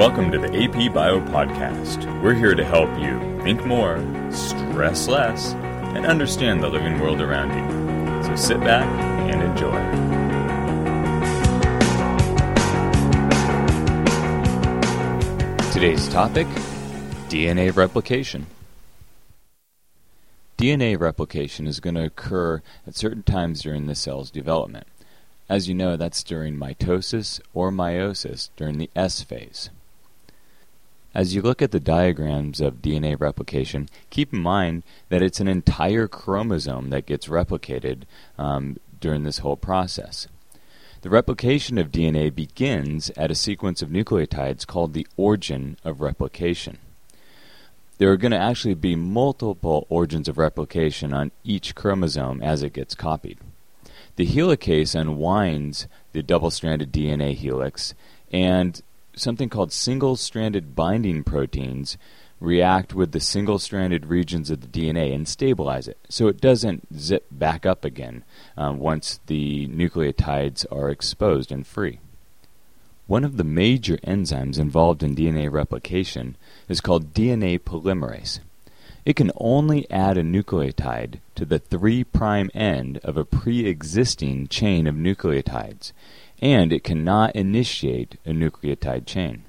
Welcome to the AP Bio Podcast. We're here to help you think more, stress less, and understand the living world around you. So sit back and enjoy. Today's topic DNA replication. DNA replication is going to occur at certain times during the cell's development. As you know, that's during mitosis or meiosis during the S phase. As you look at the diagrams of DNA replication, keep in mind that it's an entire chromosome that gets replicated um, during this whole process. The replication of DNA begins at a sequence of nucleotides called the origin of replication. There are going to actually be multiple origins of replication on each chromosome as it gets copied. The helicase unwinds the double stranded DNA helix, and something called single stranded binding proteins react with the single stranded regions of the DNA and stabilize it so it doesn't zip back up again um, once the nucleotides are exposed and free. One of the major enzymes involved in DNA replication is called DNA polymerase. It can only add a nucleotide to the 3' end of a pre existing chain of nucleotides and it cannot initiate a nucleotide chain.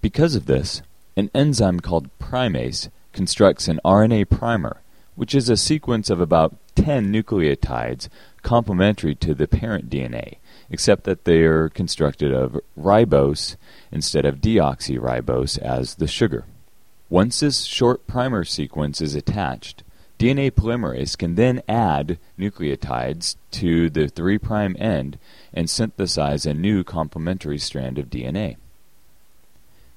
Because of this, an enzyme called primase constructs an RNA primer, which is a sequence of about 10 nucleotides complementary to the parent DNA, except that they are constructed of ribose instead of deoxyribose as the sugar. Once this short primer sequence is attached, DNA polymerase can then add nucleotides to the 3' end and synthesize a new complementary strand of DNA.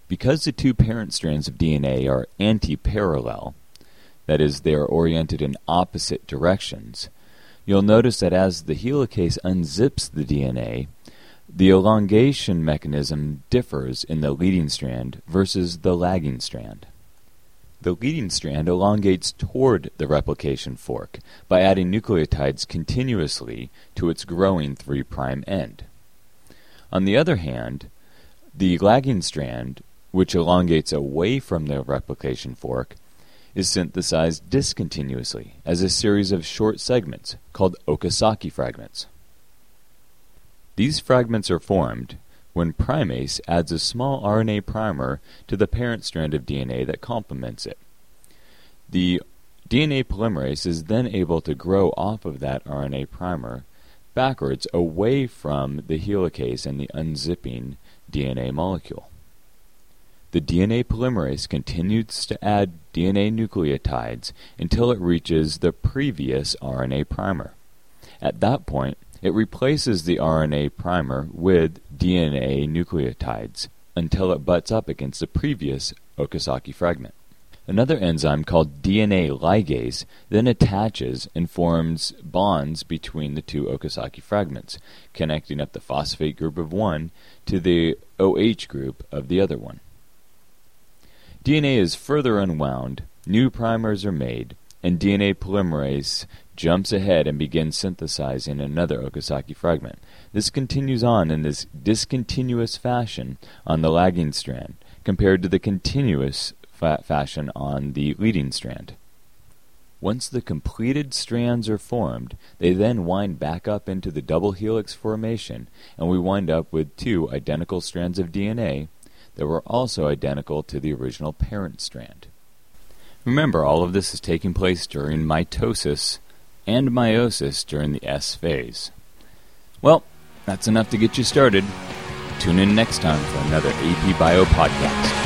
Because the two parent strands of DNA are anti-parallel, that is, they are oriented in opposite directions, you'll notice that as the helicase unzips the DNA, the elongation mechanism differs in the leading strand versus the lagging strand. The leading strand elongates toward the replication fork by adding nucleotides continuously to its growing 3' end. On the other hand, the lagging strand, which elongates away from the replication fork, is synthesized discontinuously as a series of short segments called Okazaki fragments. These fragments are formed when primase adds a small RNA primer to the parent strand of DNA that complements it. The DNA polymerase is then able to grow off of that RNA primer backwards away from the helicase and the unzipping DNA molecule. The DNA polymerase continues to add DNA nucleotides until it reaches the previous RNA primer. At that point, it replaces the RNA primer with DNA nucleotides until it butts up against the previous Okazaki fragment. Another enzyme called DNA ligase then attaches and forms bonds between the two Okazaki fragments, connecting up the phosphate group of one to the OH group of the other one. DNA is further unwound, new primers are made, and DNA polymerase jumps ahead and begins synthesizing another Okazaki fragment. This continues on in this discontinuous fashion on the lagging strand, compared to the continuous fa- fashion on the leading strand. Once the completed strands are formed, they then wind back up into the double helix formation, and we wind up with two identical strands of DNA that were also identical to the original parent strand. Remember, all of this is taking place during mitosis and meiosis during the S phase. Well, that's enough to get you started. Tune in next time for another AP Bio podcast.